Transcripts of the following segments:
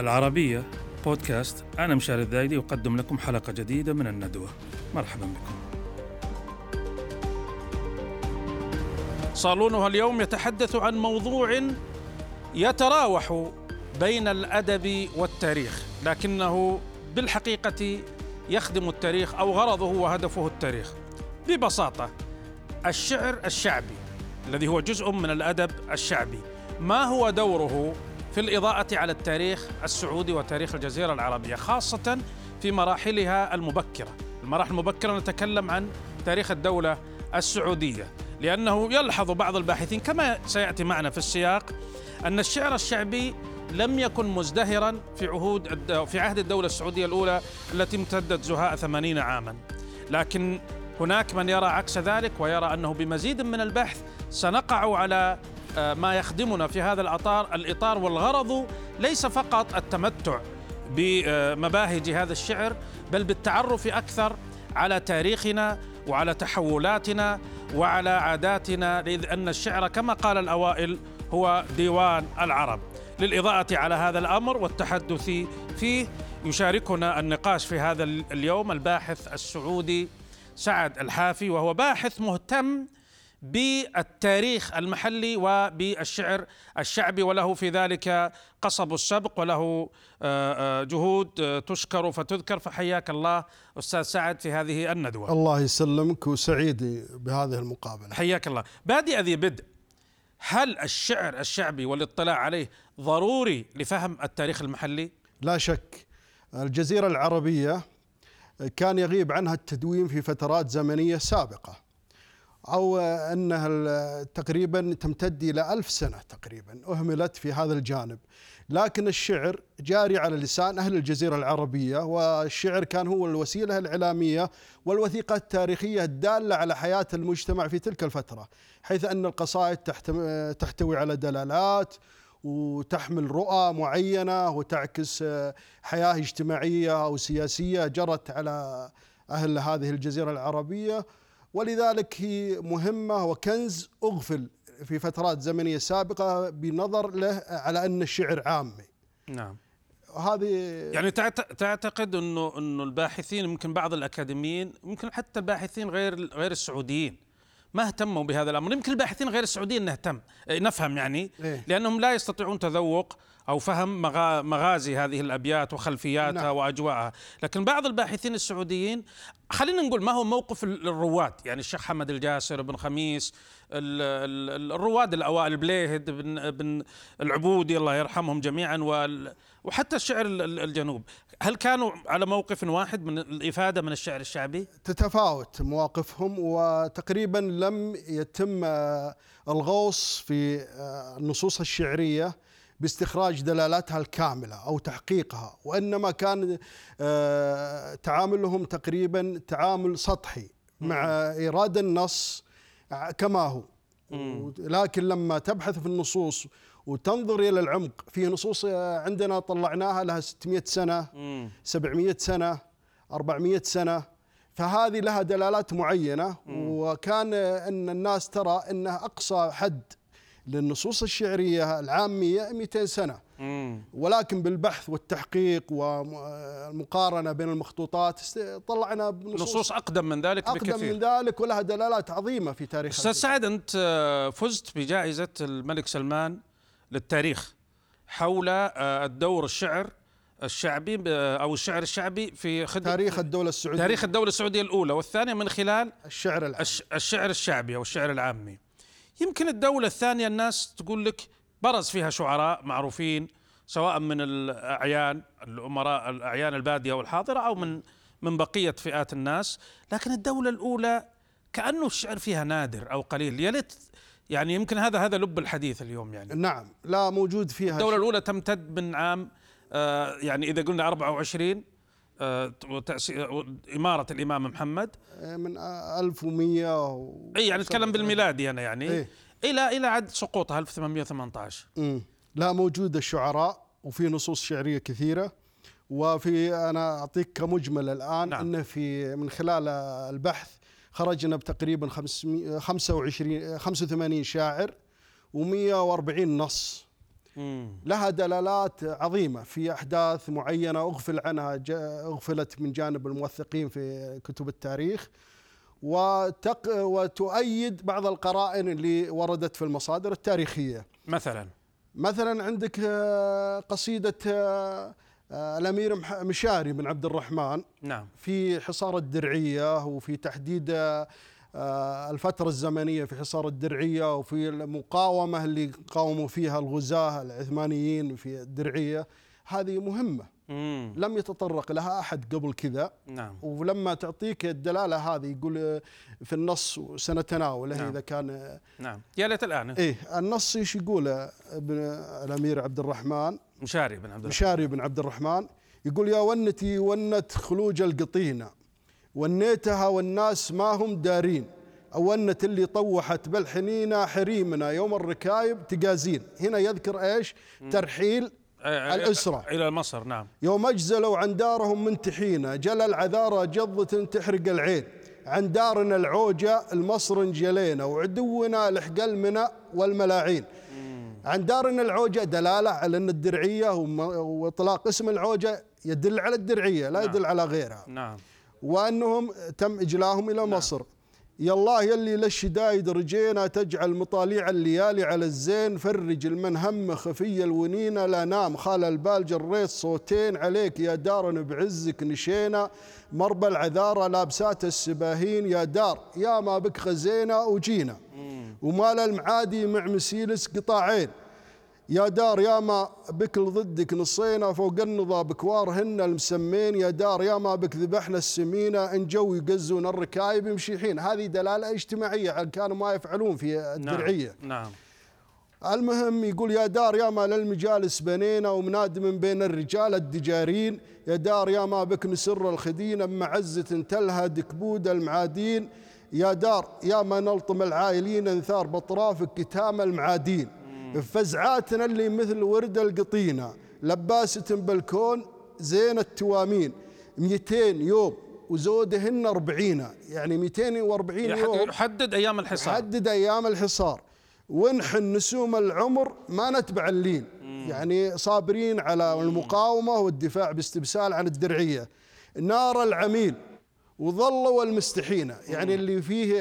العربية بودكاست. أنا مشاري الذايدي أقدم لكم حلقة جديدة من الندوة. مرحبا بكم. صالونها اليوم يتحدث عن موضوع يتراوح بين الأدب والتاريخ لكنه بالحقيقة يخدم التاريخ أو غرضه وهدفه التاريخ. ببساطة الشعر الشعبي الذي هو جزء من الأدب الشعبي ما هو دوره في الإضاءة على التاريخ السعودي وتاريخ الجزيرة العربية خاصة في مراحلها المبكرة. المراحل المبكرة نتكلم عن تاريخ الدولة السعودية لأنه يلحظ بعض الباحثين كما سيأتي معنا في السياق أن الشعر الشعبي لم يكن مزدهرا في عهود في عهد الدولة السعودية الأولى التي امتدت زهاء ثمانين عاما. لكن هناك من يرى عكس ذلك ويرى أنه بمزيد من البحث سنقع على ما يخدمنا في هذا الأطار الإطار والغرض ليس فقط التمتع بمباهج هذا الشعر بل بالتعرف أكثر على تاريخنا وعلى تحولاتنا وعلى عاداتنا لأن الشعر كما قال الأوائل هو ديوان العرب. للإضاءة على هذا الأمر والتحدث فيه يشاركنا النقاش في هذا اليوم الباحث السعودي سعد الحافي وهو باحث مهتم بالتاريخ المحلي وبالشعر الشعبي وله في ذلك قصب السبق وله آه، آه، جهود آه، تشكر فتذكر فحياك الله أستاذ سعد في هذه الندوة. الله يسلمك وسعيد بهذه المقابلة. حياك الله. بادئ ذي بدء هل الشعر الشعبي والاطلاع عليه ضروري لفهم التاريخ المحلي؟ لا شك. الجزيرة العربية كان يغيب عنها التدوين في فترات زمنية سابقة. أو أنها تقريبا تمتد إلى ألف سنة تقريبا أهملت في هذا الجانب. لكن الشعر جاري على لسان أهل الجزيرة العربية والشعر كان هو الوسيلة الإعلامية والوثيقة التاريخية الدالة على حياة المجتمع في تلك الفترة حيث أن القصائد تحتوي على دلالات وتحمل رؤى معينة وتعكس حياة اجتماعية أو سياسية جرت على أهل هذه الجزيرة العربية. ولذلك هي مهمة وكنز أغفل في فترات زمنية سابقة بنظر له على أن الشعر عامي نعم هذه يعني تعتقد إنه إنه الباحثين يمكن بعض الأكاديميين يمكن حتى الباحثين غير غير السعوديين ما اهتموا بهذا الأمر يمكن الباحثين غير السعوديين نهتم نفهم يعني إيه؟ لأنهم لا يستطيعون تذوق أو فهم مغازي هذه الأبيات وخلفياتها نعم. وأجواءها لكن بعض الباحثين السعوديين خلينا نقول ما هو موقف الرواد. يعني الشيخ حمد الجاسر بن خميس الرواد الأوائل بليهد بن, بن العبودي الله يرحمهم جميعا وحتى الشعر الجنوب. هل كانوا على موقف واحد من الإفادة من الشعر الشعبي؟ تتفاوت مواقفهم وتقريبا لم يتم الغوص في النصوص الشعرية باستخراج دلالاتها الكاملة أو تحقيقها وإنما كان آه، تعاملهم تقريبا تعامل سطحي مع إيراد النص كما هو. لكن لما تبحث في النصوص وتنظر إلى العمق في نصوص آه، عندنا طلعناها لها 600 سنة 700 سنة 400 سنة فهذه لها دلالات معينة. وكان إن الناس ترى إنها أقصى حد للنصوص الشعرية العامية 200 سنة. ولكن بالبحث والتحقيق والمقارنة بين المخطوطات طلعنا نصوص أقدم من ذلك أقدم بكثير. من ذلك ولها دلالات عظيمة في تاريخ أستاذ سعد أنت فزت بجائزة الملك سلمان للتاريخ حول آه، الدور الشعر الشعبي أو الشعر الشعبي في خدمه تاريخ الدولة السعودية. تاريخ الدولة السعودية الأولى والثانية من خلال الشعر العامي. الشعر الشعبي أو الشعر العامي. يمكن الدولة الثانية الناس تقول لك برز فيها شعراء معروفين سواء من الأعيان الأمراء الأعيان البادية والحاضرة أو من من بقية فئات الناس. لكن الدولة الأولى كأنه الشعر فيها نادر أو قليل. يا ليت يعني يمكن هذا هذا لب الحديث اليوم يعني. نعم لا موجود فيها الدولة الأولى تمتد من عام آه يعني إذا قلنا 24 آه، إمارة الإمام محمد آه، من 1100 و... أي يعني نتكلم بالميلادي أنا يعني إيه؟ إلى إلى عد سقوطها 1818 امم لا موجود الشعراء وفي نصوص شعرية كثيرة وفي أنا أعطيك كمجمل الآن نعم. أنه في من خلال البحث خرجنا بتقريبا 25 85 شاعر و140 نص لها دلالات عظيمة في أحداث معينة أغفل عنها أغفلت من جانب الموثقين في كتب التاريخ وتق وتؤيد بعض القرائن اللي وردت في المصادر التاريخية. مثلا؟ مثلا عندك آه، قصيدة آه، آه، الأمير مشاري بن عبد الرحمن. نعم. في حصار الدرعية وفي تحديد الفترة الزمنية في حصار الدرعية وفي المقاومة اللي قاوموا فيها الغزاة العثمانيين في الدرعية هذه مهمة. مم. لم يتطرق لها أحد قبل كذا. نعم. ولما تعطيك الدلالة هذه يقول في النص سنتناوله نعم. إذا كان نعم. يا ليت الآن. إيه النص إيش يقول ابن الأمير عبد الرحمن؟ مشاري بن عبد الرحمن. مشاري بن عبد الرحمن يقول يا ونتي ونت خلوج القطينة. ونيتها والناس ما هم دارين. ونت اللي طوحت بالحنينة حريمنا. يوم الركايب تقازين هنا يذكر إيش؟ ترحيل آه، آه، الأسرة. إلى مصر نعم. يوم أجزلوا عن دارهم منتحينا. جل العذارى جضة تحرق العين. عن دارنا العوجة المصر انجلينا. وعدونا الحقل والملاعين. عن دارنا العوجة دلالة على أن الدرعية وإطلاق اسم العوجة يدل على الدرعية لا نعم. يدل على غيرها. نعم. وأنهم تم إجلاهم إلى نعم. مصر. يا الله يلي للشدايد رجينا تجعل مطاليع الليالي على الزين فرج المن هم خفي الونينة لا نام خال البال جريت صوتين عليك يا دار بعزك نشينا. مربى العذارى لابسات السباهين يا دار يا ما بك خزينا وجينا. ومال المعادي مع مسيلس قطاعين. يا دار يا ما بك ضدك نصينا فوق النضا بكوارهن المسمين. يا دار يا ما بك ذبحنا السمينة إن جو يقزون الركايب يمشيحين. هذه دلالة اجتماعية كانوا ما يفعلون في نعم، الدرعية. نعم, نعم المهم يقول يا دار يا ما للمجالس بنينا ومناد من بين الرجال الدجارين. يا دار يا ما بك نسر الخدين بمعزة تلهد كبود المعادين. يا دار يا ما نلطم العائلين انثار بطرافك كتام المعادين. فزعاتنا اللي مثل ورد القطينة لباسة بالكون زين التوامين 200 يوم وزودهن 40 يعني 240 يوم. يحدد أيام الحصار. يحدد أيام الحصار. ونحن نسوم العمر ما نتبع اللين. يعني صابرين على المقاومة والدفاع باستبسال عن الدرعية. نار العميل. وظلوا المستحينه يعني اللي فيه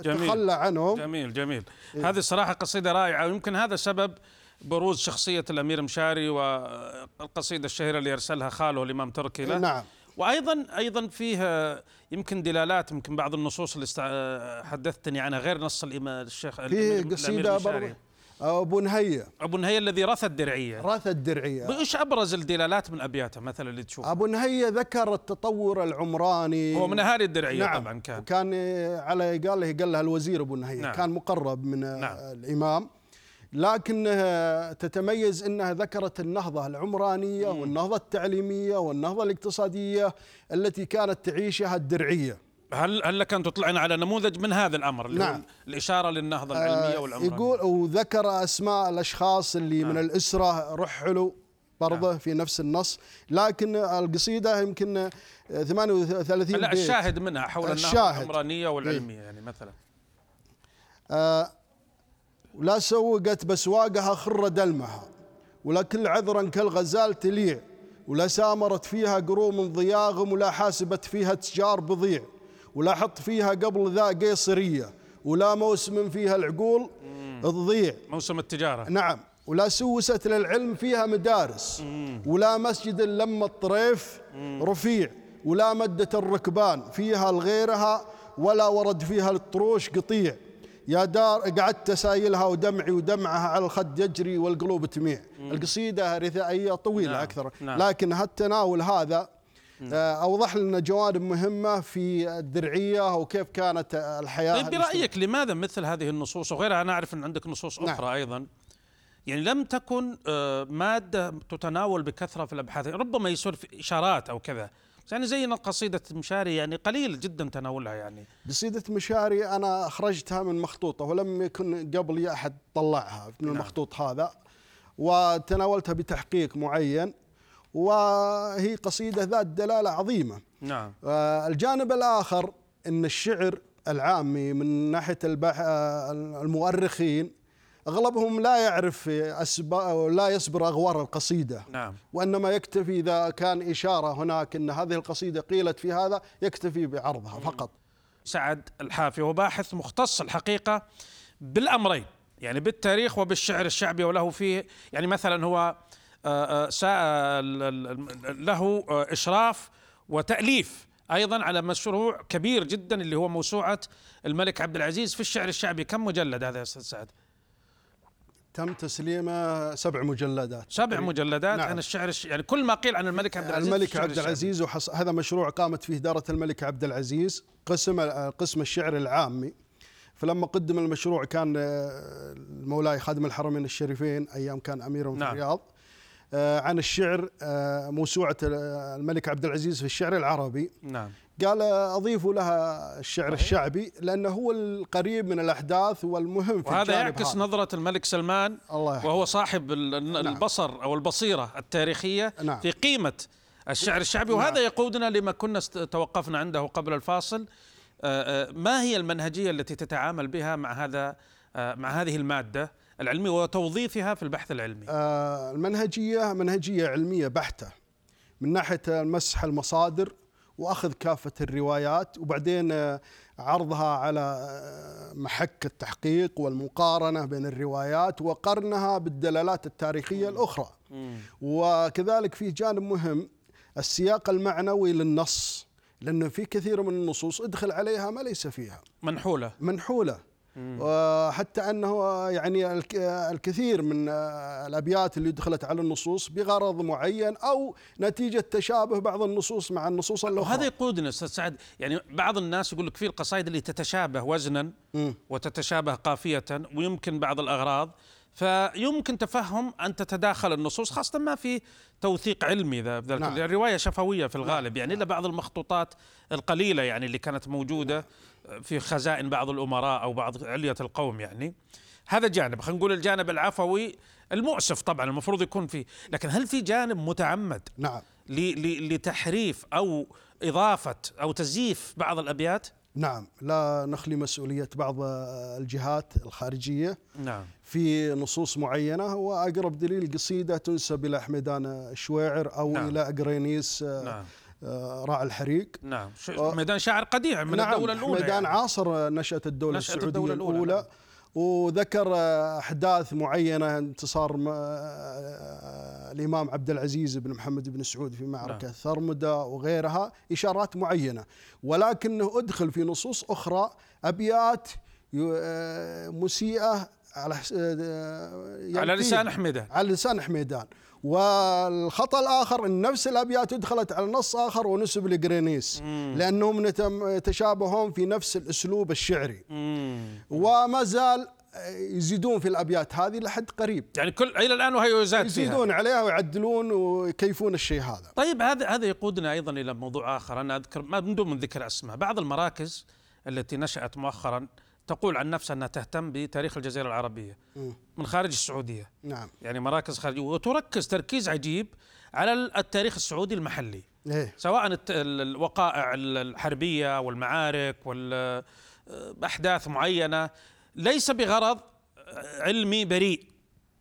جميل. تخلى عنهم. جميل جميل. إيه؟ هذه الصراحه قصيدة رائعة ويمكن هذا سبب بروز شخصية الأمير مشاري والقصيدة الشهيرة اللي أرسلها خاله الإمام تركي له. نعم. وأيضا أيضا فيه يمكن دلالات يمكن بعض النصوص اللي حدثتني عنها غير نص الامام الشيخ في قصيدة أبو نهية. أبو نهية الذي رث الدرعية. رث الدرعية. إيش أبرز الدلالات من أبياته مثلا اللي تشوف أبو نهية ذكر التطور العمراني. هو من أهالي الدرعية نعم. طبعا كان. كان على قال له قال لها الوزير أبو نهية. نعم. كان مقرب من نعم. الإمام. لكنها تتميز إنها ذكرت النهضة العمرانية. والنهضة التعليمية والنهضة الاقتصادية التي كانت تعيشها الدرعية. هل هل لك أن تطلعنا على نموذج من هذا الأمر اللي نعم. الإشارة للنهضة العلمية آه والعمرانية يقول وذكر أسماء الأشخاص اللي نعم. من الأسرة رحلوا برضه نعم. في نفس النص لكن القصيدة يمكن 38 لا بيت الشاهد منها حول النهضة العمرانية والعلمية إيه؟ يعني مثلا آه ولا سوقت بسواقها خر دلمها ولا كل عذرا كالغزال تليع ولا سامرت فيها قروم ضياغم ولا حاسبت فيها تجار بضيع ولا حط فيها قبل ذا قيصرية ولا موسم فيها العقول تضيع. موسم التجارة. نعم ولا أسست للعلم فيها مدارس. ولا مسجد لما الطريف رفيع ولا مدة الركبان فيها لغيرها ولا ورد فيها الطروش قطيع. يا دار قعدت سايلها ودمعي ودمعها على الخد يجري والقلوب تميع. القصيدة رثائية طويلة نعم. أكثر. نعم. لكن هالتناول هذا أوضح لنا جوانب مهمة في الدرعية وكيف كانت الحياة طيب برأيك لماذا مثل هذه النصوص وغيرها أنا أعرف أن عندك نصوص نعم. أخرى نعم. أيضا يعني لم تكن آه، مادة تتناول بكثرة في الأبحاث ربما يصير في إشارات أو كذا يعني زي قصيدة مشاري يعني قليل جدا تناولها يعني قصيدة مشاري أنا أخرجتها من مخطوطة ولم يكن قبلي أحد طلعها من نعم. المخطوط هذا وتناولتها بتحقيق معين وهي قصيدة ذات دلالة عظيمة. نعم. آه، الجانب الآخر أن الشعر العامي من ناحية البح... آه، المؤرخين أغلبهم لا يعرف اسباب لا يصبر أغوار القصيدة. نعم. وإنما يكتفي إذا كان إشارة هناك إن هذه القصيدة قيلت في هذا يكتفي بعرضها فقط. سعد الحافي هو باحث مختص الحقيقة بالأمرين يعني بالتاريخ وبالشعر الشعبي وله فيه يعني مثلا هو له إشراف وتأليف أيضا على مشروع كبير جدا اللي هو موسوعة الملك عبد العزيز في الشعر الشعبي كم مجلد هذا يا أستاذ سعد؟ تم تسليمه سبع مجلدات سبع مجلدات نعم. عن الشعر الش... يعني كل ما قيل عن الملك عبد العزيز في الملك عبد. العزيز وحص... هذا مشروع قامت فيه إدارة الملك عبد العزيز قسم قسم الشعر العامي فلما قدم المشروع كان آه، مولاي خادم الحرمين الشريفين أيام كان أميرهم في نعم. الرياض آه، عن الشعر آه، موسوعة آه، الملك عبد العزيز في الشعر العربي نعم قال أضيفوا لها الشعر صحيح. الشعبي لأنه هو القريب من الأحداث والمهم في وهذا يعكس هذا. نظرة الملك سلمان الله. وهو صاحب نعم. البصر أو البصيرة التاريخية نعم. في قيمة الشعر الشعبي وهذا يقودنا لما كنا توقفنا عنده قبل الفاصل آه، آه، ما هي المنهجية التي تتعامل بها مع هذا آه، مع هذه المادة العلمية وتوظيفها في البحث العلمي. آه، المنهجية منهجية علمية بحتة. من ناحية مسح المصادر وأخذ كافة الروايات وبعدين آه، عرضها على آه، محك التحقيق والمقارنة بين الروايات وقرنها بالدلالات التاريخية الأخرى. وكذلك في جانب مهم السياق المعنوي للنص لأنه في كثير من النصوص ادخل عليها ما ليس فيها. منحولة. منحولة. وحتى أنه يعني الك- الكثير من الأبيات اللي دخلت على النصوص بغرض معين أو نتيجة تشابه بعض النصوص مع النصوص وهذا الأخرى يقودنا أستاذ سعد يعني بعض الناس يقول لك في القصائد اللي تتشابه وزنا. وتتشابه قافية ويمكن بعض الأغراض فيمكن تفهم أن تتداخل النصوص خاصة ما في توثيق علمي ذا نعم. الرواية شفوية في الغالب يعني إلا بعض المخطوطات القليلة يعني اللي كانت موجودة في خزائن بعض الأمراء أو بعض علية القوم يعني. هذا جانب خلينا نقول الجانب العفوي المؤسف طبعا المفروض يكون فيه. لكن هل في جانب متعمد نعم. لتحريف أو إضافة أو تزييف بعض الأبيات؟ نعم لا نخلي مسؤولية بعض الجهات الخارجية نعم في نصوص معينة وأقرب دليل قصيدة تنسب إلى حميدان الشويعر أو نعم. إلى قرينيس آه، نعم آه، راعي الحريق نعم آه. ميدان شاعر قديم من نعم الدولة الأولى حميدان يعني. عاصر نشأة الدولة نشأة السعودية الدولة الأولى, الأولى، الأولى وذكر أحداث معينة انتصار م- الإمام عبد العزيز بن محمد بن سعود في معركة نعم. ثرمدة وغيرها إشارات معينة. ولكنه أدخل في نصوص أخرى أبيات ي- آه، مسيئة على آه، على ينفيذ- لسان حميدان على لسان حميدان والخطأ الآخر أن نفس الأبيات دخلت على نص آخر ونسب لجرينيس. لأنهم نتم- يتشابهون في نفس الأسلوب الشعري. وما زال يزيدون في الأبيات هذه لحد قريب. يعني كل إلى الآن وهي يزاد فيها. يزيدون عليها ويعدلون ويكيفون الشيء هذا. طيب هذا هذا يقودنا أيضا إلى موضوع آخر. أنا أذكر ما من دون من ذكر أسماء بعض المراكز التي نشأت مؤخرا تقول عن نفسها أنها تهتم بتاريخ الجزيرة العربية مم. من خارج السعودية. نعم. يعني مراكز خارجيه وتركز تركيز عجيب على التاريخ السعودي المحلي. إيه. سواء الوقائع ال- الحربية والمعارك والاحداث معينة ليس بغرض علمي بريء.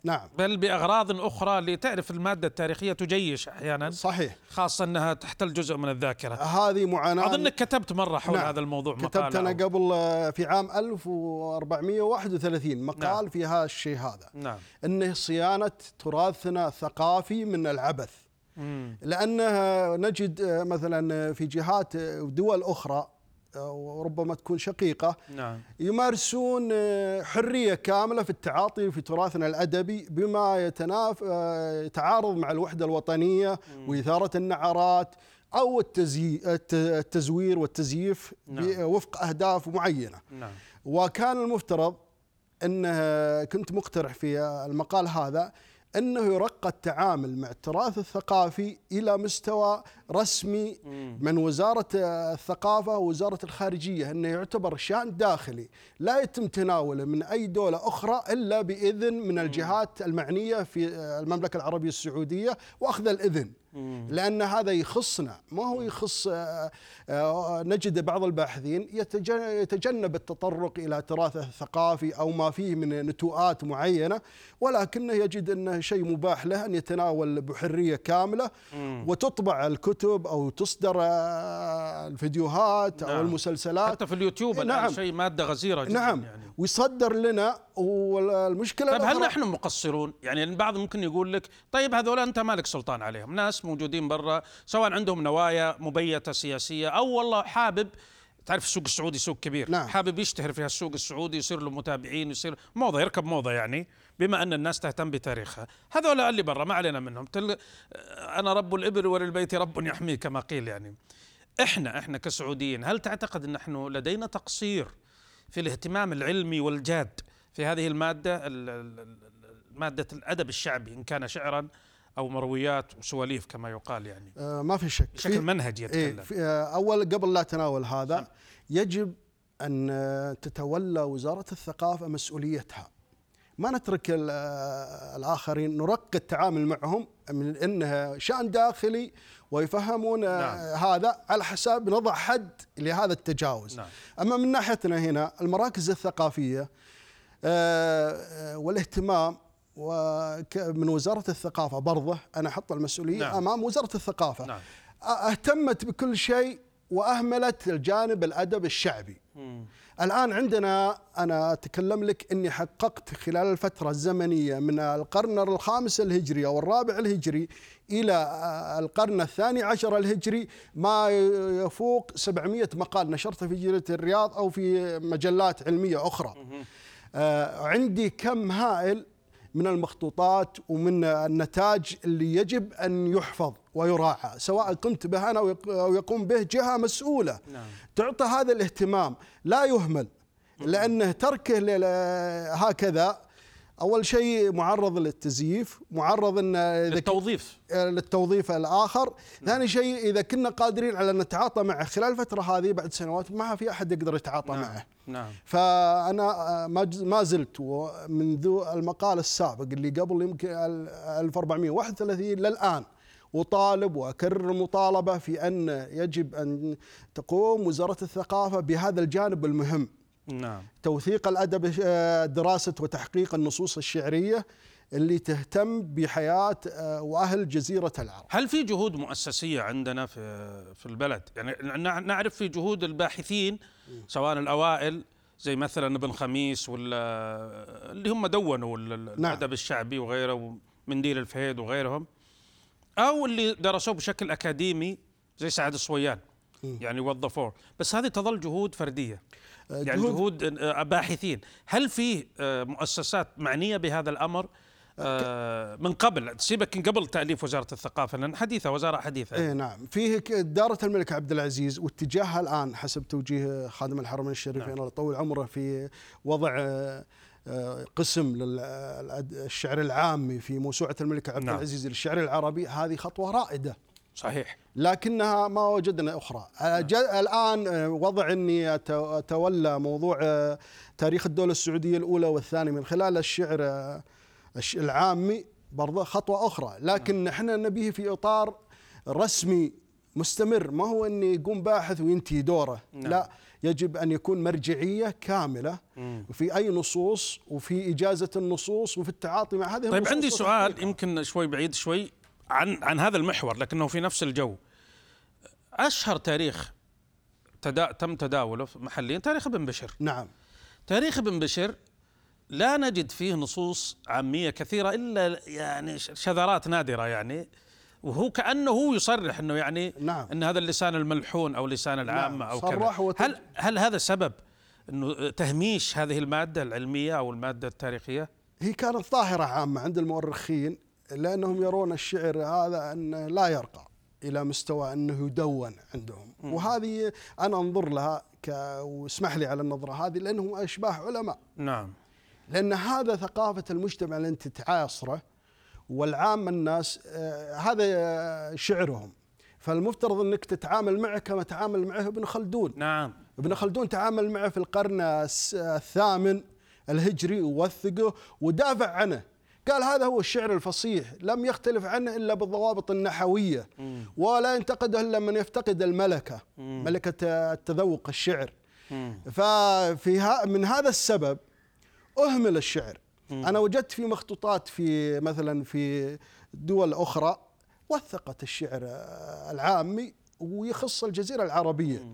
نعم. بل بأغراض أخرى لتعرف المادة التاريخية تجيش أحيانا صحيح. خاصة أنها تحتل جزء من الذاكرة. هذه معاناة. اظنك كتبت مرة حول نعم. هذا الموضوع كتبت مقالة أنا أو- قبل آه، في عام 1431 مقال نعم. في هذا الشيء هذا. نعم. إنه صيانة تراثنا الثقافي من العبث. مم. لأنه نجد آه، مثلا في جهات آه، ودول أخرى آه، وربما تكون شقيقة. نعم. يمارسون آه، حرية كاملة في التعاطي في تراثنا الأدبي بما يتناف آه، يتعارض مع الوحدة الوطنية وإثارة النعرات أو التزي الت- التزوير والتزييف نعم. وفق أهداف معينة. نعم. وكان المفترض انه كنت مقترح في المقال هذا أنه يرقى التعامل مع التراث الثقافي إلى مستوى رسمي من وزارة الثقافة ووزارة الخارجية أنه يعتبر شأن داخلي لا يتم تناوله من أي دولة أخرى إلا بإذن من الجهات المعنية في المملكة العربية السعودية وأخذ الإذن. لأن هذا يخصنا. ما هو يخص آه، آه، نجد بعض الباحثين يتج- يتجنب التطرق إلى تراثه الثقافي أو ما فيه من نتوءات معينة ولكنه يجد انه شيء مباح له أن يتناول بحرية كاملة وتطبع الكتب أو تصدر آه، الفيديوهات أو نعم. المسلسلات. حتى في اليوتيوب الآن نعم. شيء مادة غزيرة جدا نعم. يعني. ويصدر لنا والمشكلة طيب هل نحن مقصرون؟ يعني البعض ممكن يقول لك طيب هذول أنت مالك سلطان عليهم، ناس موجودين برا سواء عندهم نوايا مبيتة سياسية أو والله حابب تعرف السوق السعودي سوق كبير نعم. حابب يشتهر في السوق السعودي يصير له متابعين يصير موضة يركب موضة يعني بما أن الناس تهتم بتاريخها هذول اللي برا ما علينا منهم تل... أنا رب الإبل وللبيت رب يحميه كما قيل يعني إحنا إحنا كسعوديين هل تعتقد إن نحن لدينا تقصير في الاهتمام العلمي والجاد في هذه المادة ال- ال- ال- مادة الأدب الشعبي إن كان شعرا أو مرويات وسواليف كما يقال يعني. آه، ما في شك. بشكل منهجي إيه يتكلم. في- آه، أول قبل لا تناول هذا يجب أن آه، تتولى وزارة الثقافة مسؤوليتها. ما نترك ال- الآخرين نرقي التعامل معهم من انها شأن داخلي ويفهمون آه، نعم. هذا على حساب نضع حد لهذا التجاوز نعم. أما من ناحيتنا هنا المراكز الثقافية آه، آه، والاهتمام من وزارة الثقافة برضه أنا أحط المسؤولية. نعم. أمام وزارة الثقافة نعم. أهتمت بكل شيء وأهملت الجانب الأدب الشعبي. مم. الآن عندنا أنا أتكلم لك إني حققت خلال الفترة الزمنية من القرن الخامس الهجري أو الرابع الهجري إلى آه، القرن الثاني عشر الهجري ما يفوق 700 مقال نشرته في جريده الرياض أو في مجلات علمية أخرى. آه، عندي كم هائل من المخطوطات ومن النتاج اللي يجب أن يحفظ ويراعى سواء قمت به أنا أو يقوم به جهة مسؤولة نعم. تعطى هذا الاهتمام لا يهمل لأنه تركه هكذا أول شيء معرض للتزييف معرض إن إذا ك- للتوظيف. للتوظيف الآخر. ثاني شيء إذا كنا قادرين على ان نتعاطى معه خلال الفترة هذه بعد سنوات ما في أحد يقدر يتعاطى نعم. معه. نعم. فأنا آه، ما زلت منذ المقال السابق اللي قبل يمكن ال- 1431 للآن أطالب وأكرر المطالبه في أن يجب أن تقوم وزارة الثقافة بهذا الجانب المهم. نعم توثيق الأدب آه، دراسة وتحقيق النصوص الشعرية اللي تهتم بحياة آه، وأهل جزيرة العرب. هل في جهود مؤسسية عندنا في في البلد؟ يعني نع- نعرف في جهود الباحثين سواء الأوائل زي مثلا ابن خميس ولا اللي هم دونوا نعم. الأدب الشعبي وغيره ومنديل الفهيد وغيرهم أو اللي درسوه بشكل أكاديمي زي سعد الصويان يعني وظفوه بس هذه تظل جهود فردية آه، يعني جهود. آه، باحثين. هل في آه، مؤسسات معنية بهذا الأمر؟ آه، من قبل سيبك من قبل تأليف وزارة الثقافة لأن حديثة وزارة حديثة. إيه نعم. فيه دارة الملك عبد العزيز واتجاهها الآن حسب توجيه خادم الحرمين الشريفين نعم. الله يطول عمره في وضع آه، آه، قسم للشعر العامي في موسوعة الملك عبد نعم. العزيز للشعر العربي. هذه خطوة رائدة. صحيح. لكنها ما وجدنا أخرى. أج- الآن آه، وضع إني أتولى موضوع آه، تاريخ الدولة السعودية الأولى والثانية من خلال الشعر الش- العامي برضه خطوة أخرى. لكن إحنا نبيه في إطار رسمي مستمر. ما هو إني يقوم باحث وينتهي دوره. نعم. لا يجب أن يكون مرجعية كاملة مم. وفي أي نصوص وفي إجازة النصوص وفي التعاطي مع هذه طيب النصوص. عندي سؤال. يمكن شوي بعيد شوي. عن عن هذا المحور لكنه في نفس الجو. أشهر تاريخ تدا تم تداوله محليا تاريخ ابن بشر. نعم. تاريخ ابن بشر لا نجد فيه نصوص عامية كثيرة إلا يعني شذرات نادرة يعني. وهو كأنه هو يصرح إنه يعني نعم. إن هذا اللسان الملحون أو لسان العامه نعم، أو كذا. هل هل هذا سبب إنه تهميش هذه المادة العلمية أو المادة التاريخية؟ هي كانت ظاهرة عامة عند المؤرخين لأنهم يرون الشعر هذا أنه لا يرقى إلى مستوى أنه يدون عندهم. وهذه أنا أنظر لها ك... واسمح لي على النظرة هذه لأنهم أشباه علماء. نعم. لأن هذا ثقافة المجتمع اللي أنت تعاصره والعام الناس آه، هذا آه، شعرهم. فالمفترض أنك تتعامل معه كما تعامل معه ابن خلدون. نعم. ابن خلدون تعامل معه في القرن الثامن الهجري ووثقه ودافع عنه. قال هذا هو الشعر الفصيح لم يختلف عنه إلا بالضوابط النحوية. ولا ينتقده إلا من يفتقد الملكة ملكة التذوق الشعر. ففي من هذا السبب أهمل الشعر. أنا وجدت في مخطوطات في مثلا في دول أخرى وثقت الشعر العامي ويخص الجزيرة العربية.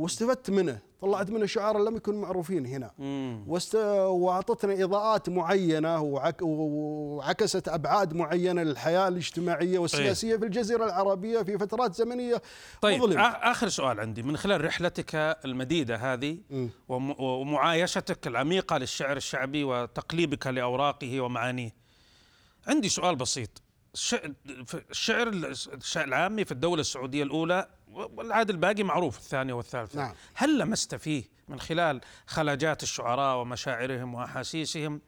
واستفدت منه طلعت منه شعارا لم يكونوا معروفين هنا. واست... واعطتنا إضاءات معينة وعك... وعكست أبعاد معينة للحياة الاجتماعية والسياسية طيب. في الجزيرة العربية في فترات زمنية. طيب مظلمة. آخر سؤال عندي. من خلال رحلتك المديدة هذه وم... ومعايشتك العميقة للشعر الشعبي وتقليبك لأوراقه ومعانيه عندي سؤال بسيط. الشعر الشعر العامي في الدولة السعودية الأولى والعاد الباقي معروف الثانية والثالثة نعم. هل لمست فيه من خلال خلاجات الشعراء ومشاعرهم وأحاسيسهم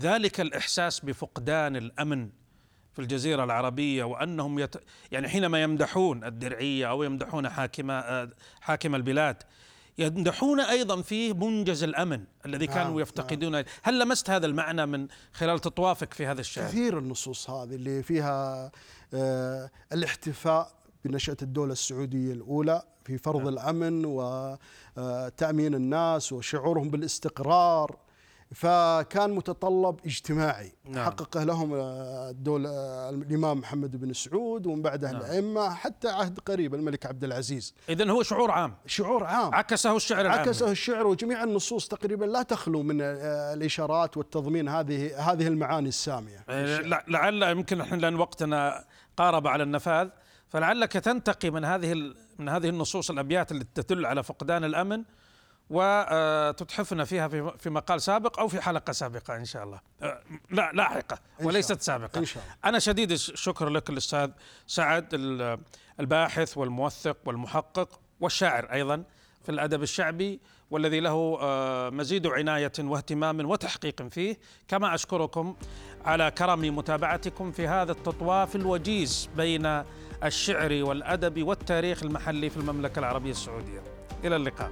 ذلك الإحساس بفقدان الأمن في الجزيرة العربية وأنهم يت... يعني حينما يمدحون الدرعية أو يمدحون حاكم حاكم البلاد يمدحون أيضا فيه منجز الأمن الذي نعم كانوا يفتقدون نعم هل لمست هذا المعنى من خلال تطوافك في هذا الشعر؟ كثير النصوص هذه اللي فيها آه الاحتفاء بنشأة الدولة السعودية الأولى في فرض نعم. الأمن وتأمين الناس وشعورهم بالاستقرار فكان متطلب اجتماعي. نعم. حققه لهم الدولة الإمام محمد بن سعود ومن بعده نعم. الأئمة حتى عهد قريب الملك عبد العزيز. إذا هو شعور عام. شعور عام. عكسه الشعر العام. عكسه الشعر وجميع النصوص تقريبا لا تخلو من الإشارات والتضمين هذه هذه المعاني السامية. إيه، لعل يمكن إحنا لأن وقتنا قارب على النفاذ. فلعلك تنتقي من هذه من هذه النصوص الأبيات التي تدل على فقدان الأمن وتتحفنا فيها في مقال سابق أو في حلقة سابقة إن شاء الله. أه، لا لاحقة وليست سابقة. إن شاء الله. أنا شديد الشكر لك الأستاذ سعد الباحث والموثق والمحقق والشاعر أيضا في الأدب الشعبي والذي له أه، مزيد عناية واهتمام وتحقيق فيه. كما أشكركم على كرم متابعتكم في هذا التطواف الوجيز بين الشعر والأدب والتاريخ المحلي في المملكة العربية السعودية. إلى اللقاء.